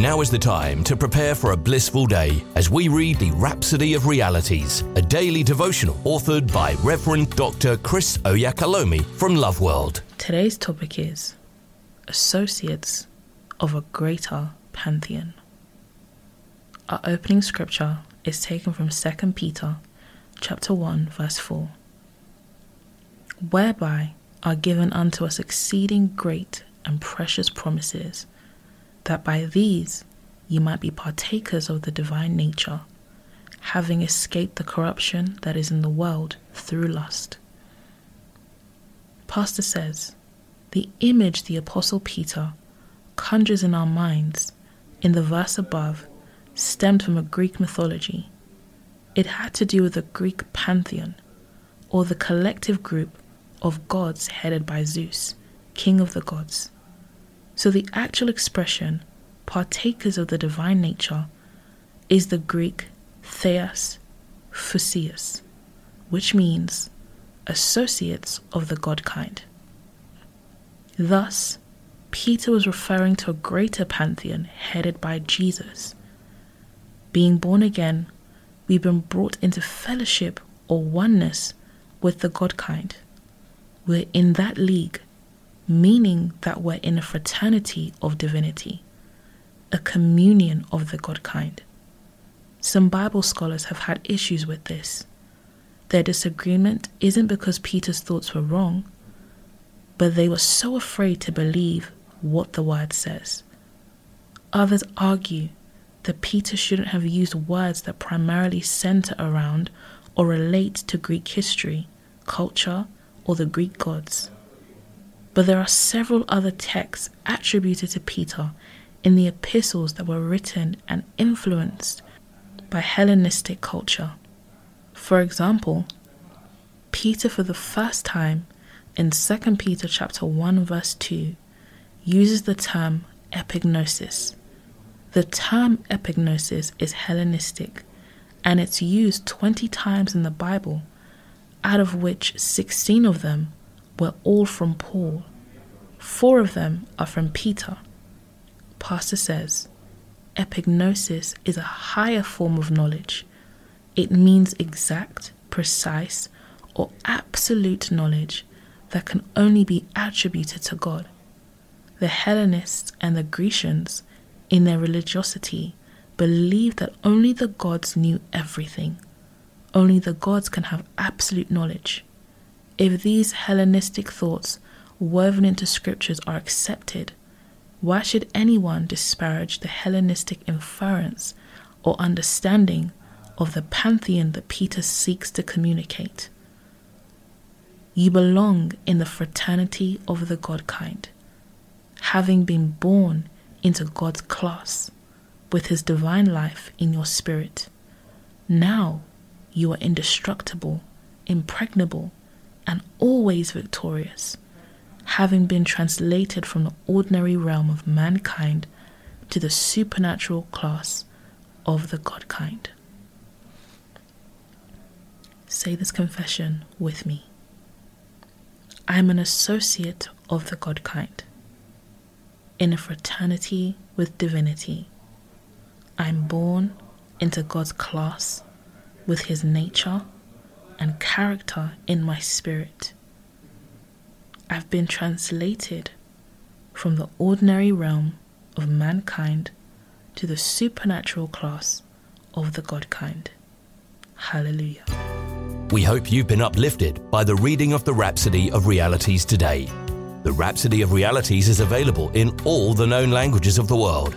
Now is the time to prepare for a blissful day as we read the Rhapsody of Realities, a daily devotional authored by Reverend Dr. Chris Oyakhilome from Love World. Today's topic is Associates of a Greater Pantheon. Our opening scripture is taken from 2 Peter chapter 1 verse 4. Whereby are given unto us exceeding great and precious promises that by these you might be partakers of the divine nature, having escaped the corruption that is in the world through lust. Pastor says, the image the Apostle Peter conjures in our minds in the verse above stemmed from a Greek mythology. It had to do with the Greek pantheon, or the collective group of gods headed by Zeus, king of the gods. So the actual expression, partakers of the divine nature, is the Greek theos phusios, which means associates of the God kind. Thus, Peter was referring to a greater pantheon headed by Jesus. Being born again, we've been brought into fellowship or oneness with the God kind. We're in that league meaning that we're in a fraternity of divinity, a communion of the God kind. Some Bible scholars have had issues with this. Their disagreement isn't because Peter's thoughts were wrong, but they were so afraid to believe what the word says. Others argue that Peter shouldn't have used words that primarily center around or relate to Greek history, culture, or the Greek gods. But there are several other texts attributed to Peter in the epistles that were written and influenced by Hellenistic culture. For example, Peter for the first time in 2 Peter chapter 1 verse 2 uses the term epignosis. The term epignosis is Hellenistic and it's used 20 times in the Bible, out of which 16 of them were all from Paul. Four of them are from Peter. Pastor says, epignosis is a higher form of knowledge. It means exact, precise, or absolute knowledge that can only be attributed to God. The Hellenists and the Grecians, in their religiosity, believed that only the gods knew everything. Only the gods can have absolute knowledge. If these Hellenistic thoughts woven into scriptures are accepted, why should anyone disparage the Hellenistic inference or understanding of the pantheon that Peter seeks to communicate? You belong in the fraternity of the God kind, having been born into God's class with his divine life in your spirit. Now you are indestructible, impregnable, and always victorious, having been translated from the ordinary realm of mankind to the supernatural class of the God kind. Say this confession with me. I am an associate of the God kind, in a fraternity with divinity. I am born into God's class with His nature and character in my spirit. I've been translated from the ordinary realm of mankind to the supernatural class of the God kind. Hallelujah. We hope you've been uplifted by the reading of the Rhapsody of Realities today. The Rhapsody of Realities is available in all the known languages of the world